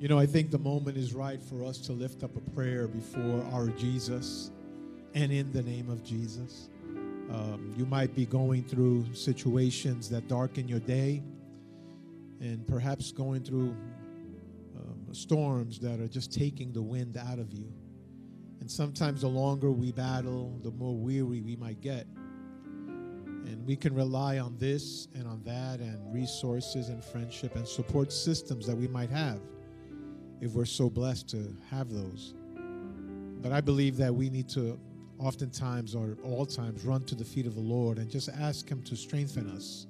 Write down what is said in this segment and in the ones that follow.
You know, I think the moment is right for us to lift up a prayer before our Jesus and in the name of Jesus. Um, you might be going through situations that darken your day and perhaps going through um, storms that are just taking the wind out of you. And sometimes the longer we battle, the more weary we might get. And we can rely on this and on that and resources and friendship and support systems that we might have if we're so blessed to have those. But I believe that we need to oftentimes or all times run to the feet of the Lord and just ask Him to strengthen us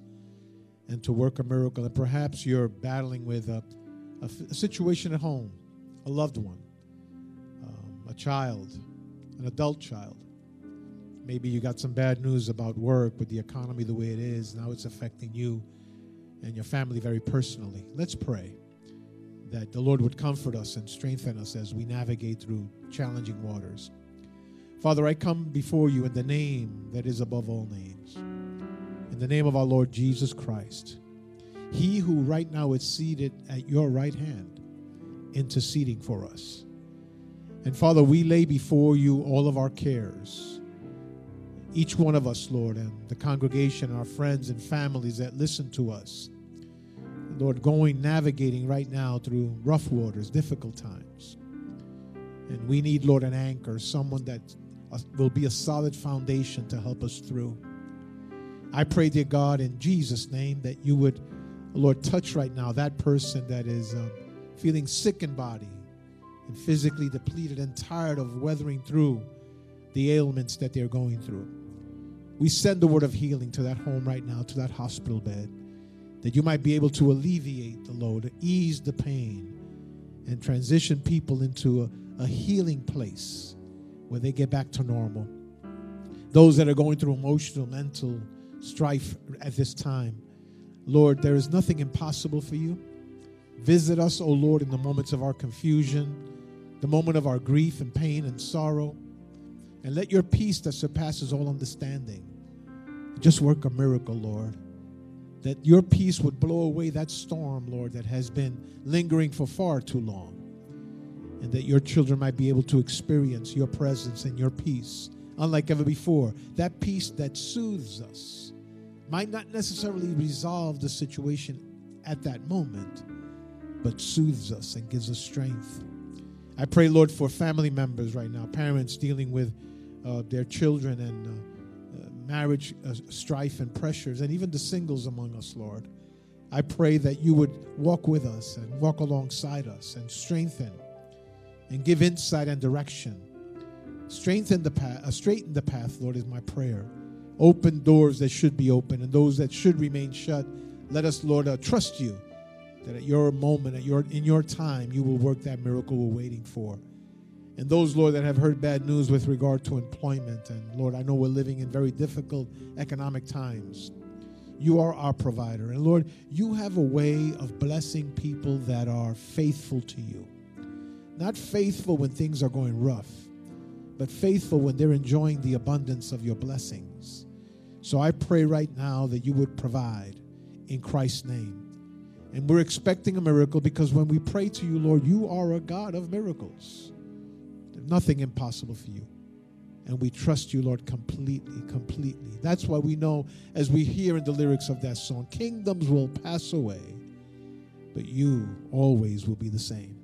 and to work a miracle. And perhaps you're battling with a, a, a situation at home, a loved one, um, a child, an adult child. Maybe you got some bad news about work with the economy the way it is. Now it's affecting you and your family very personally. Let's pray that the Lord would comfort us and strengthen us as we navigate through challenging waters. Father, I come before you in the name that is above all names, in the name of our Lord Jesus Christ, He who right now is seated at your right hand, interceding for us. And Father, we lay before you all of our cares. Each one of us, Lord, and the congregation, our friends and families that listen to us. Lord, going, navigating right now through rough waters, difficult times. And we need, Lord, an anchor, someone that will be a solid foundation to help us through. I pray, dear God, in Jesus' name, that you would, Lord, touch right now that person that is um, feeling sick in body and physically depleted and tired of weathering through the ailments that they're going through. We send the word of healing to that home right now, to that hospital bed, that you might be able to alleviate the load, ease the pain, and transition people into a, a healing place where they get back to normal. Those that are going through emotional, mental strife at this time, Lord, there is nothing impossible for you. Visit us, O Lord, in the moments of our confusion, the moment of our grief and pain and sorrow, and let your peace that surpasses all understanding just work a miracle, Lord. That your peace would blow away that storm, Lord, that has been lingering for far too long and that your children might be able to experience your presence and your peace unlike ever before. That peace that soothes us might not necessarily resolve the situation at that moment, but soothes us and gives us strength. I pray, Lord, for family members right now, parents dealing with uh, their children and uh, marriage uh, strife and pressures, and even the singles among us, Lord. I pray that you would walk with us and walk alongside us and strengthen and give insight and direction. Strengthen the path, uh, straighten the path, Lord, is my prayer. Open doors that should be open and those that should remain shut. Let us, Lord, uh, trust you that at your moment, at your in your time, you will work that miracle we're waiting for. And those, Lord, that have heard bad news with regard to employment, and Lord, I know we're living in very difficult economic times. You are our provider. And Lord, you have a way of blessing people that are faithful to you. Not faithful when things are going rough, but faithful when they're enjoying the abundance of your blessings. So I pray right now that you would provide in Christ's name. And we're expecting a miracle because when we pray to you, Lord, you are a God of miracles. There's nothing impossible for you. And we trust you, Lord, completely, completely. That's why we know, as we hear in the lyrics of that song, kingdoms will pass away, but you always will be the same.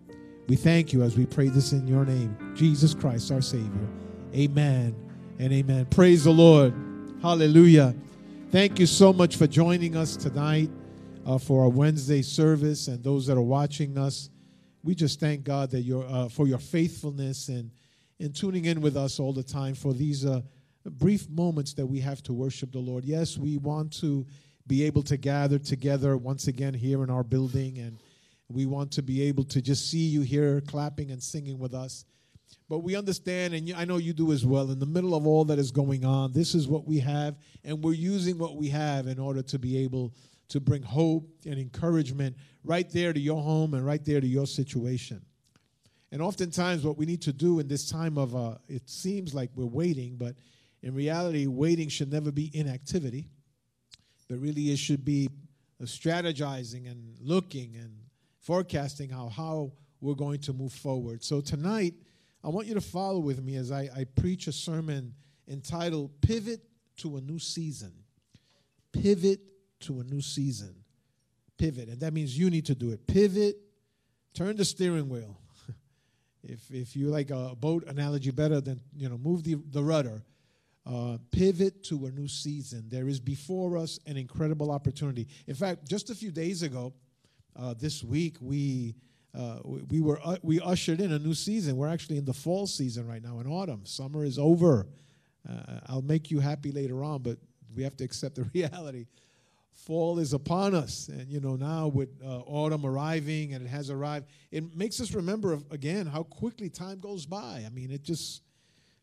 We thank you as we pray this in your name, Jesus Christ, our Savior. Amen and amen. Praise the Lord. Hallelujah. Thank you so much for joining us tonight uh, for our Wednesday service and those that are watching us. We just thank God that uh, for your faithfulness and in tuning in with us all the time for these uh, brief moments that we have to worship the Lord. Yes, we want to be able to gather together once again here in our building and we want to be able to just see you here clapping and singing with us. But we understand, and I know you do as well, in the middle of all that is going on, this is what we have, and we're using what we have in order to be able to bring hope and encouragement right there to your home and right there to your situation. And oftentimes, what we need to do in this time of, uh, it seems like we're waiting, but in reality, waiting should never be inactivity, but really it should be strategizing and looking and forecasting how, how we're going to move forward. So tonight, I want you to follow with me as I, I preach a sermon entitled Pivot to a New Season. Pivot to a new season. Pivot. And that means you need to do it. Pivot, turn the steering wheel. if, if you like a boat analogy better then you know, move the, the rudder. Uh, pivot to a new season. There is before us an incredible opportunity. In fact, just a few days ago, uh, this week, we uh, we, we, were uh, we ushered in a new season. We're actually in the fall season right now, in autumn. Summer is over. Uh, I'll make you happy later on, but we have to accept the reality. Fall is upon us, and you know now with uh, autumn arriving, and it has arrived. It makes us remember again how quickly time goes by. I mean, it just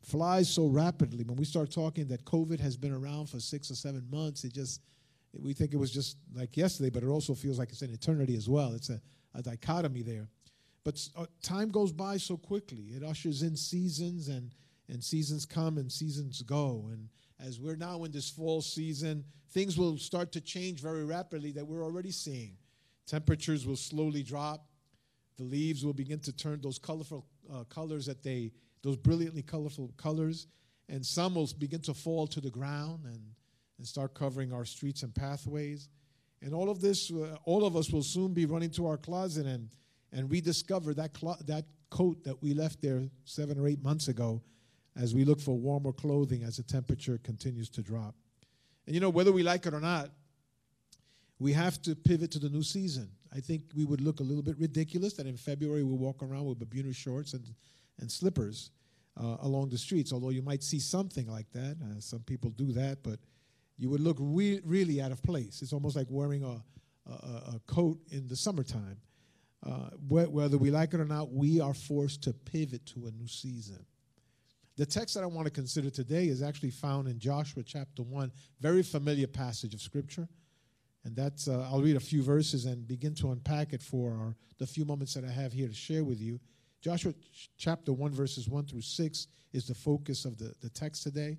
flies so rapidly. When we start talking that COVID has been around for six or seven months, it just we think it was just like yesterday, but it also feels like it's an eternity as well. It's a, a dichotomy there. But uh, time goes by so quickly. It ushers in seasons, and and seasons come and seasons go. And as we're now in this fall season, things will start to change very rapidly that we're already seeing. Temperatures will slowly drop. The leaves will begin to turn those colorful uh, colors that they, those brilliantly colorful colors, and some will begin to fall to the ground and, and start covering our streets and pathways. And all of this, uh, all of us will soon be running to our closet and, and rediscover that, clo- that coat that we left there seven or eight months ago as we look for warmer clothing as the temperature continues to drop. And you know, whether we like it or not, we have to pivot to the new season. I think we would look a little bit ridiculous that in February we walk around with Bermuda shorts and, and slippers uh, along the streets, although you might see something like that. Uh, some people do that, but you would look re- really out of place. It's almost like wearing a, a, a coat in the summertime. Uh, wh- whether we like it or not, we are forced to pivot to a new season. The text that I want to consider today is actually found in Joshua chapter 1, very familiar passage of scripture. And that's, uh, I'll read a few verses and begin to unpack it for our, the few moments that I have here to share with you. Joshua chapter 1, verses 1 through 6 is the focus of the, the text today.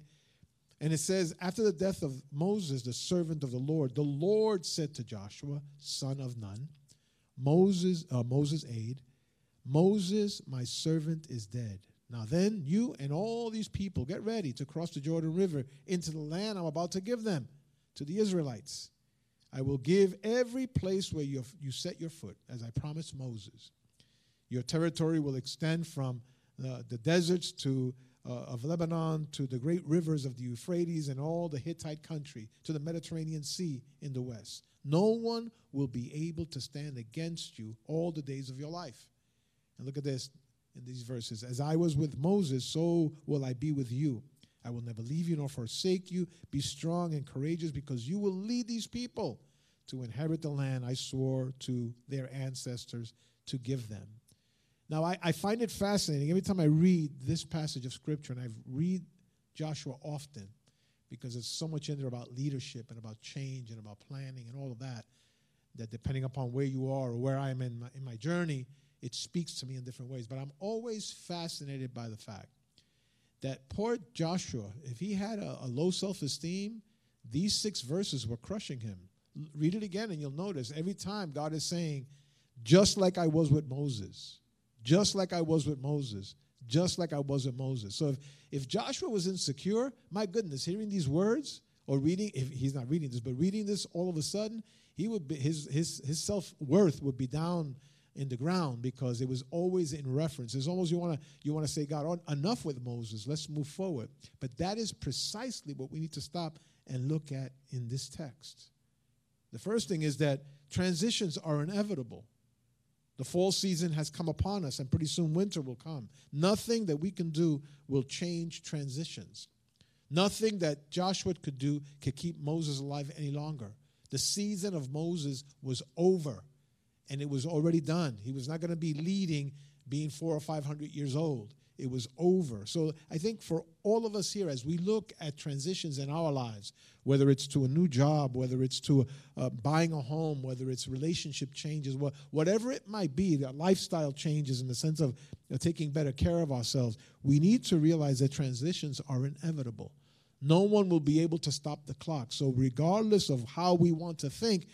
And it says, After the death of Moses, the servant of the Lord, the Lord said to Joshua, son of Nun, Moses, uh, Moses' aide, Moses, my servant, is dead. Now then, you and all these people get ready to cross the Jordan River into the land I'm about to give them to the Israelites. I will give every place where you, you set your foot, as I promised Moses. Your territory will extend from uh, the deserts to, uh, of Lebanon to the great rivers of the Euphrates and all the Hittite country to the Mediterranean Sea in the west. No one will be able to stand against you all the days of your life. And look at this in these verses. As I was with Moses, so will I be with you. I will never leave you nor forsake you. Be strong and courageous because you will lead these people to inherit the land I swore to their ancestors to give them. Now, I, I find it fascinating every time I read this passage of Scripture, and I read Joshua often because there's so much in there about leadership and about change and about planning and all of that, that depending upon where you are or where I am in my, in my journey, it speaks to me in different ways. But I'm always fascinated by the fact that poor Joshua, if he had a, a low self esteem, these six verses were crushing him. read it again, and you'll notice every time God is saying, just like I was with Moses, just like I was with Moses, just like I was with Moses. So if, if Joshua was insecure, my goodness, hearing these words or reading, if he's not reading this, but reading this all of a sudden, he would be, his, his, his self worth would be down in the ground because it was always in reference. It's almost you want to you want to say, God, enough with Moses. Let's move forward. But that is precisely what we need to stop and look at in this text. The first thing is that transitions are inevitable. The fall season has come upon us, and pretty soon winter will come. Nothing that we can do will change transitions. Nothing that Joshua could do could keep Moses alive any longer. The season of Moses was over and it was already done. He was not going to be leading being four or five hundred years old. It was over. So I think for all of us here, as we look at transitions in our lives, whether it's to a new job, whether it's to uh, buying a home, whether it's relationship changes, whatever it might be, the lifestyle changes in the sense of uh, taking better care of ourselves, we need to realize that transitions are inevitable. No one will be able to stop the clock. So, regardless of how we want to think,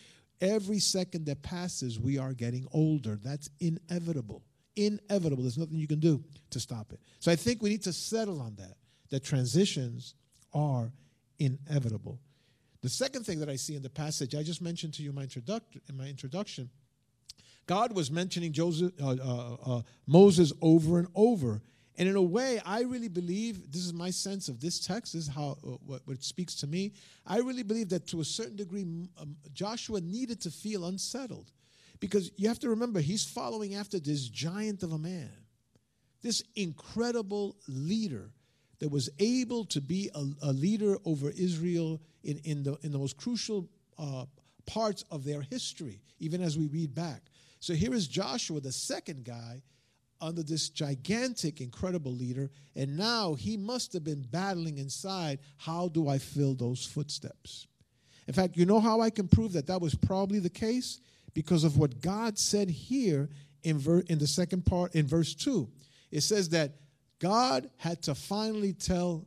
Every second that passes, we are getting older. That's inevitable. inevitable. There's nothing you can do to stop it. So I think we need to settle on that, that transitions are inevitable. The second thing that I see in the passage, I just mentioned to you in my, introduct- in my introduction, God was mentioning Joseph, uh, uh, uh, Moses over and over. And in a way, I really believe this is my sense of this text. This is how uh, what, what speaks to me. I really believe that to a certain degree, um, Joshua needed to feel unsettled, because you have to remember he's following after this giant of a man, this incredible leader that was able to be a, a leader over Israel in, in, the, in the most crucial uh, parts of their history, even as we read back. So here is Joshua, the second guy, under this gigantic, incredible leader, and now he must have been battling inside how do I fill those footsteps? In fact, you know how I can prove that that was probably the case? Because of what God said here in, ver- in the second part, in verse 2. It says that God had to finally tell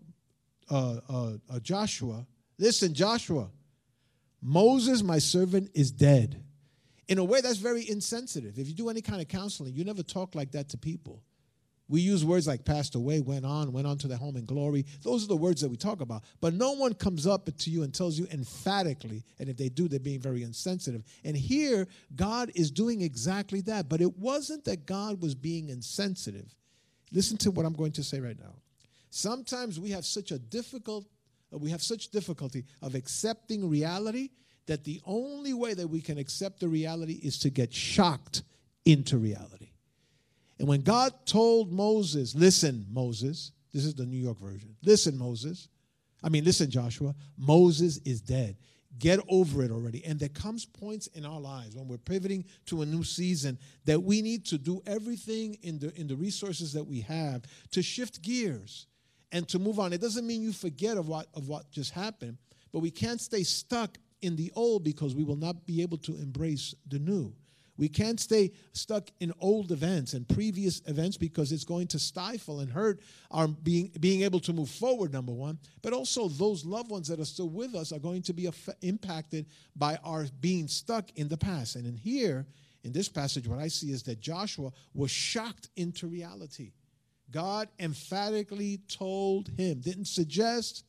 uh, uh, uh, Joshua, listen, Joshua, Moses, my servant, is dead. In a way, that's very insensitive. If you do any kind of counseling, you never talk like that to people. We use words like passed away, went on, went on to their home in glory. Those are the words that we talk about. But no one comes up to you and tells you emphatically, and if they do, they're being very insensitive. And here, God is doing exactly that. But it wasn't that God was being insensitive. Listen to what I'm going to say right now. Sometimes we have such a difficult, we have such difficulty of accepting reality that the only way that we can accept the reality is to get shocked into reality. And when God told Moses, listen, Moses, this is the New York version. Listen, Moses. I mean, listen, Joshua, Moses is dead. Get over it already. And there comes points in our lives when we're pivoting to a new season that we need to do everything in the in the resources that we have to shift gears and to move on. It doesn't mean you forget of what of what just happened, but we can't stay stuck in the old because we will not be able to embrace the new. We can't stay stuck in old events and previous events because it's going to stifle and hurt our being, being able to move forward, number one. But also, those loved ones that are still with us are going to be impacted by our being stuck in the past. And in here, in this passage, what I see is that Joshua was shocked into reality. God emphatically told him, didn't suggest,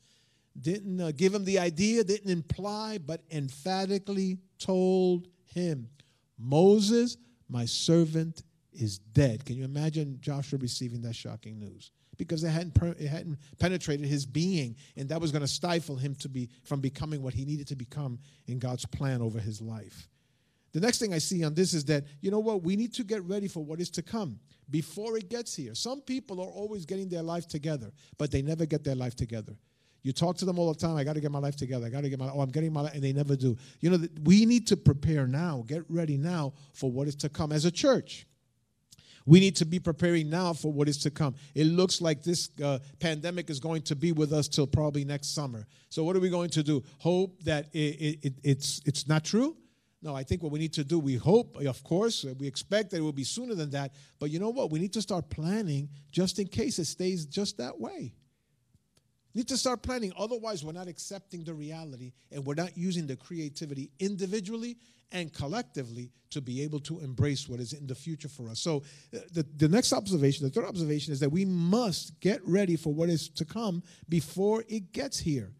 didn't uh, give him the idea, didn't imply, but emphatically told him, Moses, my servant, is dead. Can you imagine Joshua receiving that shocking news? Because it hadn't, it hadn't penetrated his being, and that was going to stifle him to be from becoming what he needed to become in God's plan over his life. The next thing I see on this is that, you know what, we need to get ready for what is to come before it gets here. Some people are always getting their life together, but they never get their life together. You talk to them all the time. I got to get my life together. I got to get my. Oh, I'm getting my life, and they never do. You know, we need to prepare now. Get ready now for what is to come as a church. We need to be preparing now for what is to come. It looks like this uh, pandemic is going to be with us till probably next summer. So, what are we going to do? Hope that it, it, it's it's not true? No, I think what we need to do, we hope, of course, we expect that it will be sooner than that. But you know what? We need to start planning just in case it stays just that way need to start planning. Otherwise, we're not accepting the reality and we're not using the creativity individually and collectively to be able to embrace what is in the future for us. So, uh, the, the next observation, the third observation, is that we must get ready for what is to come before it gets here.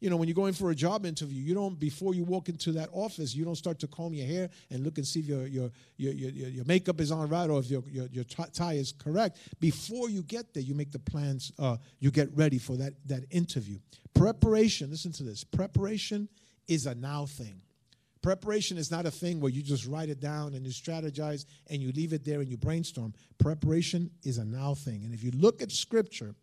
You know, when you're going for a job interview, you don't before you walk into that office, you don't start to comb your hair and look and see if your your your your, your makeup is on right or if your your, your tie is correct. Before you get there, you make the plans. Uh, you get ready for that that interview. Preparation. Listen to this. Preparation is a now thing. Preparation is not a thing where you just write it down and you strategize and you leave it there and you brainstorm. Preparation is a now thing. And if you look at scripture,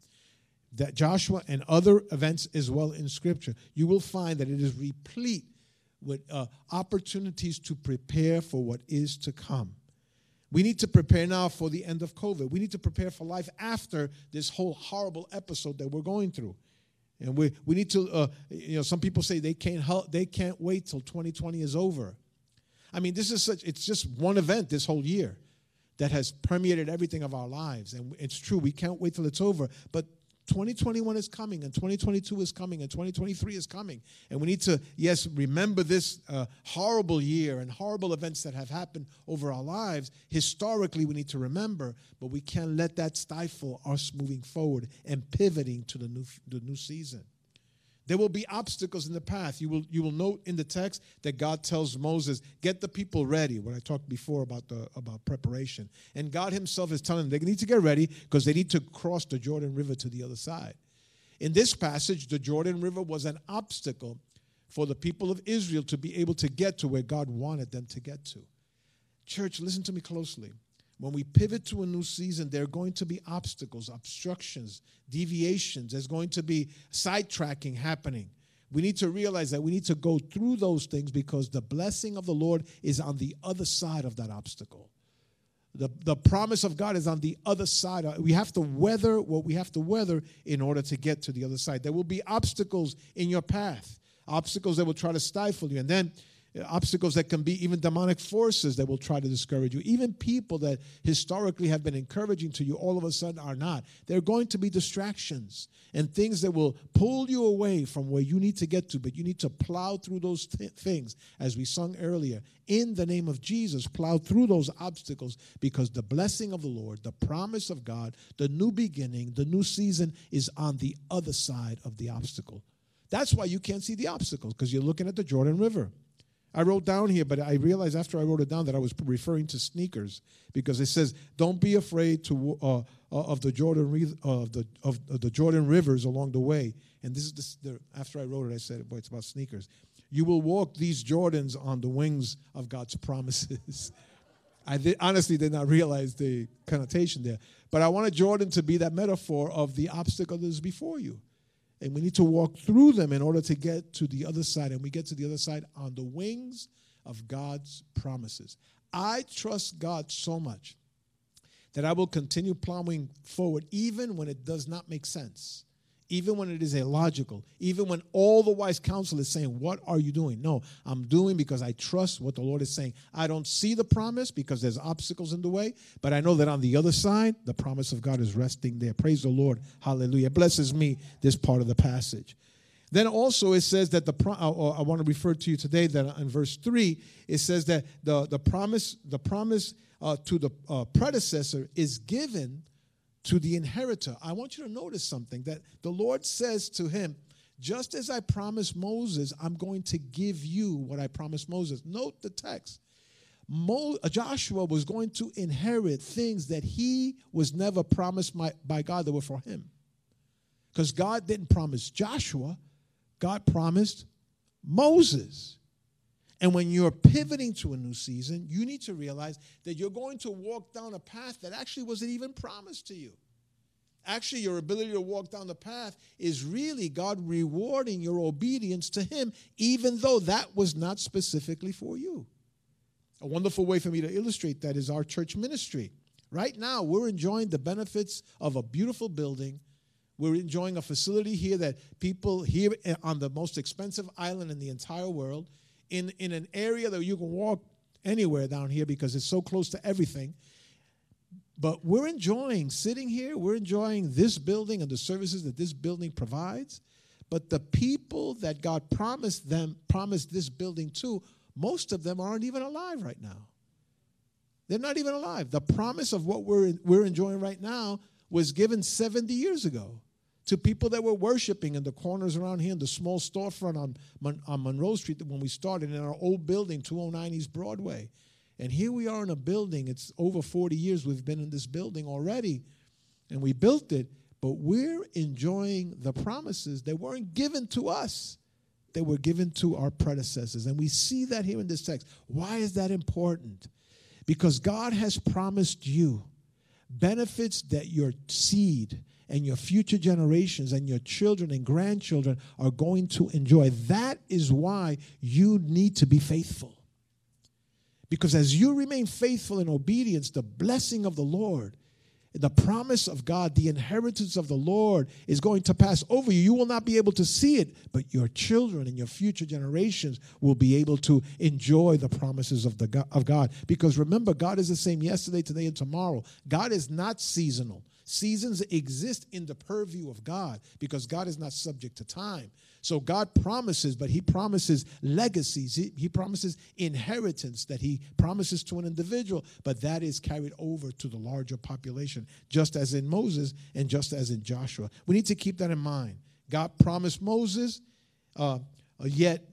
that Joshua and other events as well in Scripture, you will find that it is replete with uh, opportunities to prepare for what is to come. We need to prepare now for the end of COVID. We need to prepare for life after this whole horrible episode that we're going through. And we, we need to, uh, you know, some people say they can't help, they can't wait till 2020 is over. I mean, this is such, it's just one event this whole year that has permeated everything of our lives. And it's true, we can't wait till it's over. But 2021 is coming and 2022 is coming and 2023 is coming. And we need to, yes, remember this uh, horrible year and horrible events that have happened over our lives. Historically, we need to remember, but we can't let that stifle us moving forward and pivoting to the new, the new season. There will be obstacles in the path. You will, you will note in the text that God tells Moses, get the people ready. What I talked before about, the, about preparation. And God himself is telling them they need to get ready because they need to cross the Jordan River to the other side. In this passage, the Jordan River was an obstacle for the people of Israel to be able to get to where God wanted them to get to. Church, listen to me closely. When we pivot to a new season, there are going to be obstacles, obstructions, deviations. There's going to be sidetracking happening. We need to realize that we need to go through those things because the blessing of the Lord is on the other side of that obstacle. The, the promise of God is on the other side. We have to weather what we have to weather in order to get to the other side. There will be obstacles in your path, obstacles that will try to stifle you. And then obstacles that can be even demonic forces that will try to discourage you. Even people that historically have been encouraging to you all of a sudden are not. They're going to be distractions and things that will pull you away from where you need to get to, but you need to plow through those th- things, as we sung earlier. In the name of Jesus, plow through those obstacles because the blessing of the Lord, the promise of God, the new beginning, the new season is on the other side of the obstacle. That's why you can't see the obstacles because you're looking at the Jordan River. I wrote down here, but I realized after I wrote it down that I was referring to sneakers because it says, "Don't be afraid to uh, uh of the Jordan of the of, the Jordan rivers along the way." And this is the, after I wrote it, I said, "Boy, it's about sneakers." You will walk these Jordans on the wings of God's promises. I did, honestly did not realize the connotation there, but I wanted Jordan to be that metaphor of the obstacle that is before you. And we need to walk through them in order to get to the other side. And we get to the other side on the wings of God's promises. I trust God so much that I will continue plowing forward even when it does not make sense even when it is illogical, even when all the wise counsel is saying, What are you doing? No, I'm doing because I trust what the Lord is saying. I don't see the promise because there's obstacles in the way, but I know that on the other side, the promise of God is resting there. Praise the Lord. Hallelujah. Blesses me, this part of the passage. Then also it says that the pro- I want to refer to you today that in verse three it says that the the promise the promise uh, to the uh, predecessor is given to the inheritor. I want you to notice something that the Lord says to him, just as I promised Moses, I'm going to give you what I promised Moses. Note the text. Mo, uh, Joshua was going to inherit things that he was never promised by, by God that were for him. Because God didn't promise Joshua, God promised Moses. And when you're pivoting to a new season, you need to realize that you're going to walk down a path that actually wasn't even promised to you. Actually, your ability to walk down the path is really God rewarding your obedience to Him, even though that was not specifically for you. A wonderful way for me to illustrate that is our church ministry. Right now, we're enjoying the benefits of a beautiful building. We're enjoying a facility here that people here on the most expensive island in the entire world in, in an area that you can walk anywhere down here because it's so close to everything. But we're enjoying sitting here, we're enjoying this building and the services that this building provides. But the people that God promised them, promised this building to, most of them aren't even alive right now. They're not even alive. The promise of what we're, we're enjoying right now was given 70 years ago to people that were worshiping in the corners around here in the small storefront on, Mon- on Monroe Street when we started in our old building, 209 East Broadway. And here we are in a building. It's over 40 years we've been in this building already, and we built it, but we're enjoying the promises that weren't given to us, they were given to our predecessors. And we see that here in this text. Why is that important? Because God has promised you benefits that your seed, and your future generations and your children and grandchildren are going to enjoy. That is why you need to be faithful. Because as you remain faithful in obedience, the blessing of the Lord, the promise of God, the inheritance of the Lord is going to pass over you. You will not be able to see it, but your children and your future generations will be able to enjoy the promises of, the God, of God. Because remember, God is the same yesterday, today, and tomorrow. God is not seasonal. Seasons exist in the purview of God because God is not subject to time. So God promises, but He promises legacies. He, he, promises inheritance that He promises to an individual, but that is carried over to the larger population, just as in Moses and just as in Joshua. We need to keep that in mind. God promised Moses, uh, yet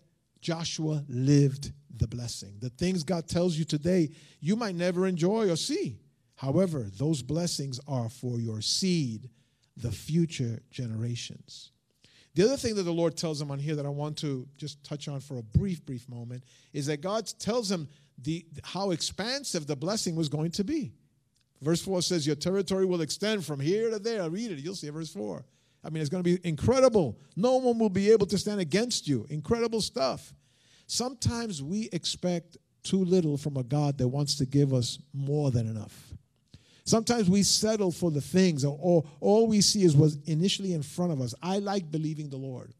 Joshua lived the blessing. The things God tells you today, you might never enjoy or see. However, those blessings are for your seed, the future generations. The other thing that the Lord tells him on here that I want to just touch on for a brief, brief moment is that God tells him the, how expansive the blessing was going to be. Verse 4 says, Your territory will extend from here to there. Read it, you'll see verse 4. I mean, it's going to be incredible. No one will be able to stand against you. Incredible stuff. Sometimes we expect too little from a God that wants to give us more than enough. Sometimes we settle for the things, or, or all we see is what's initially in front of us. I like believing the Lord.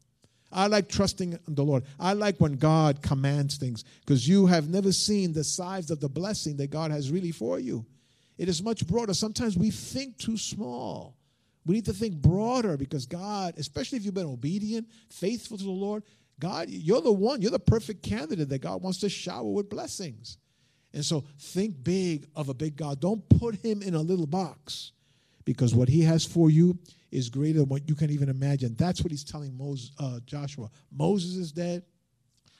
I like trusting the Lord. I like when God commands things because you have never seen the size of the blessing that God has really for you. It is much broader. Sometimes we think too small. We need to think broader because God, especially if you've been obedient, faithful to the Lord, God, you're the one, you're the perfect candidate that God wants to shower with blessings. And so think big of a big God. Don't put him in a little box because what he has for you is greater than what you can even imagine. That's what he's telling Moses, uh, Joshua. Moses is dead.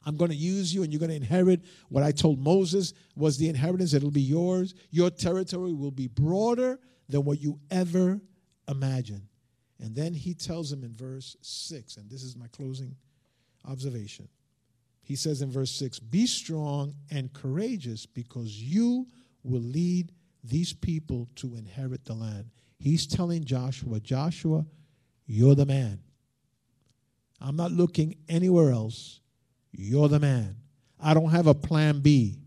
I'm going to use you and you're going to inherit what I told Moses was the inheritance. It'll be yours. Your territory will be broader than what you ever imagined. And then he tells him in verse 6, and this is my closing observation. He says in verse 6 Be strong and courageous because you will lead these people to inherit the land. He's telling Joshua, Joshua, you're the man. I'm not looking anywhere else. You're the man. I don't have a plan B.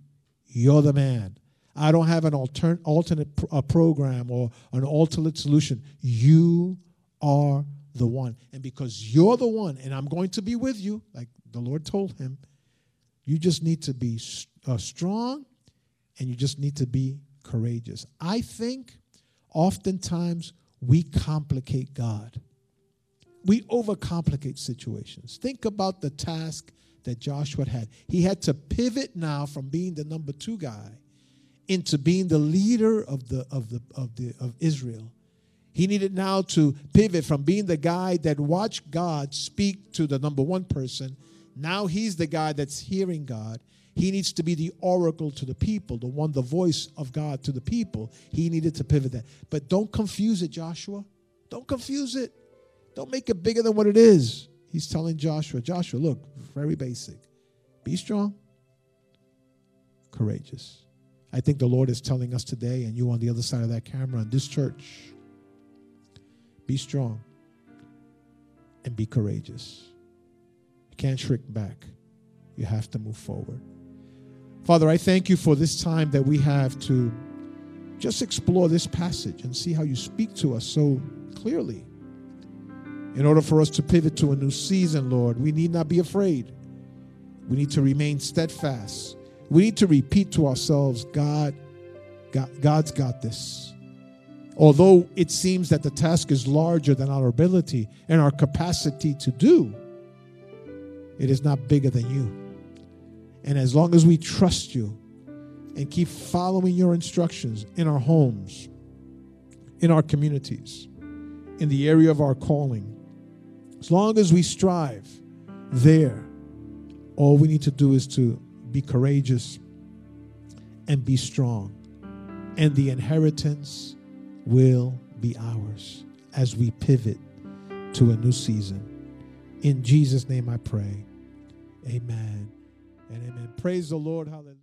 You're the man. I don't have an altern- alternate pr- program or an alternate solution. You are the one. And because you're the one, and I'm going to be with you, like the Lord told him, you just need to be uh, strong and you just need to be courageous. I think oftentimes we complicate God. We overcomplicate situations. Think about the task that Joshua had. He had to pivot now from being the number two guy into being the leader of the of the of the of Israel. He needed now to pivot from being the guy that watched God speak to the number one person. Now he's the guy that's hearing God. He needs to be the oracle to the people, the one, the voice of God to the people. He needed to pivot that. But don't confuse it, Joshua. Don't confuse it. Don't make it bigger than what it is. He's telling Joshua, Joshua, look, very basic. Be strong, courageous. I think the Lord is telling us today, and you on the other side of that camera in this church, be strong and be courageous. You can't shrink back, you have to move forward. Father, I thank you for this time that we have to just explore this passage and see how you speak to us so clearly. In order for us to pivot to a new season, Lord, we need not be afraid. We need to remain steadfast we need to repeat to ourselves God, God God's got this. Although it seems that the task is larger than our ability and our capacity to do, it is not bigger than you. And as long as we trust you and keep following your instructions in our homes, in our communities, in the area of our calling, as long as we strive there, all we need to do is to be courageous and be strong. And the inheritance will be ours as we pivot to a new season. In Jesus' name I pray. Amen and amen. Praise the Lord. Hallelujah.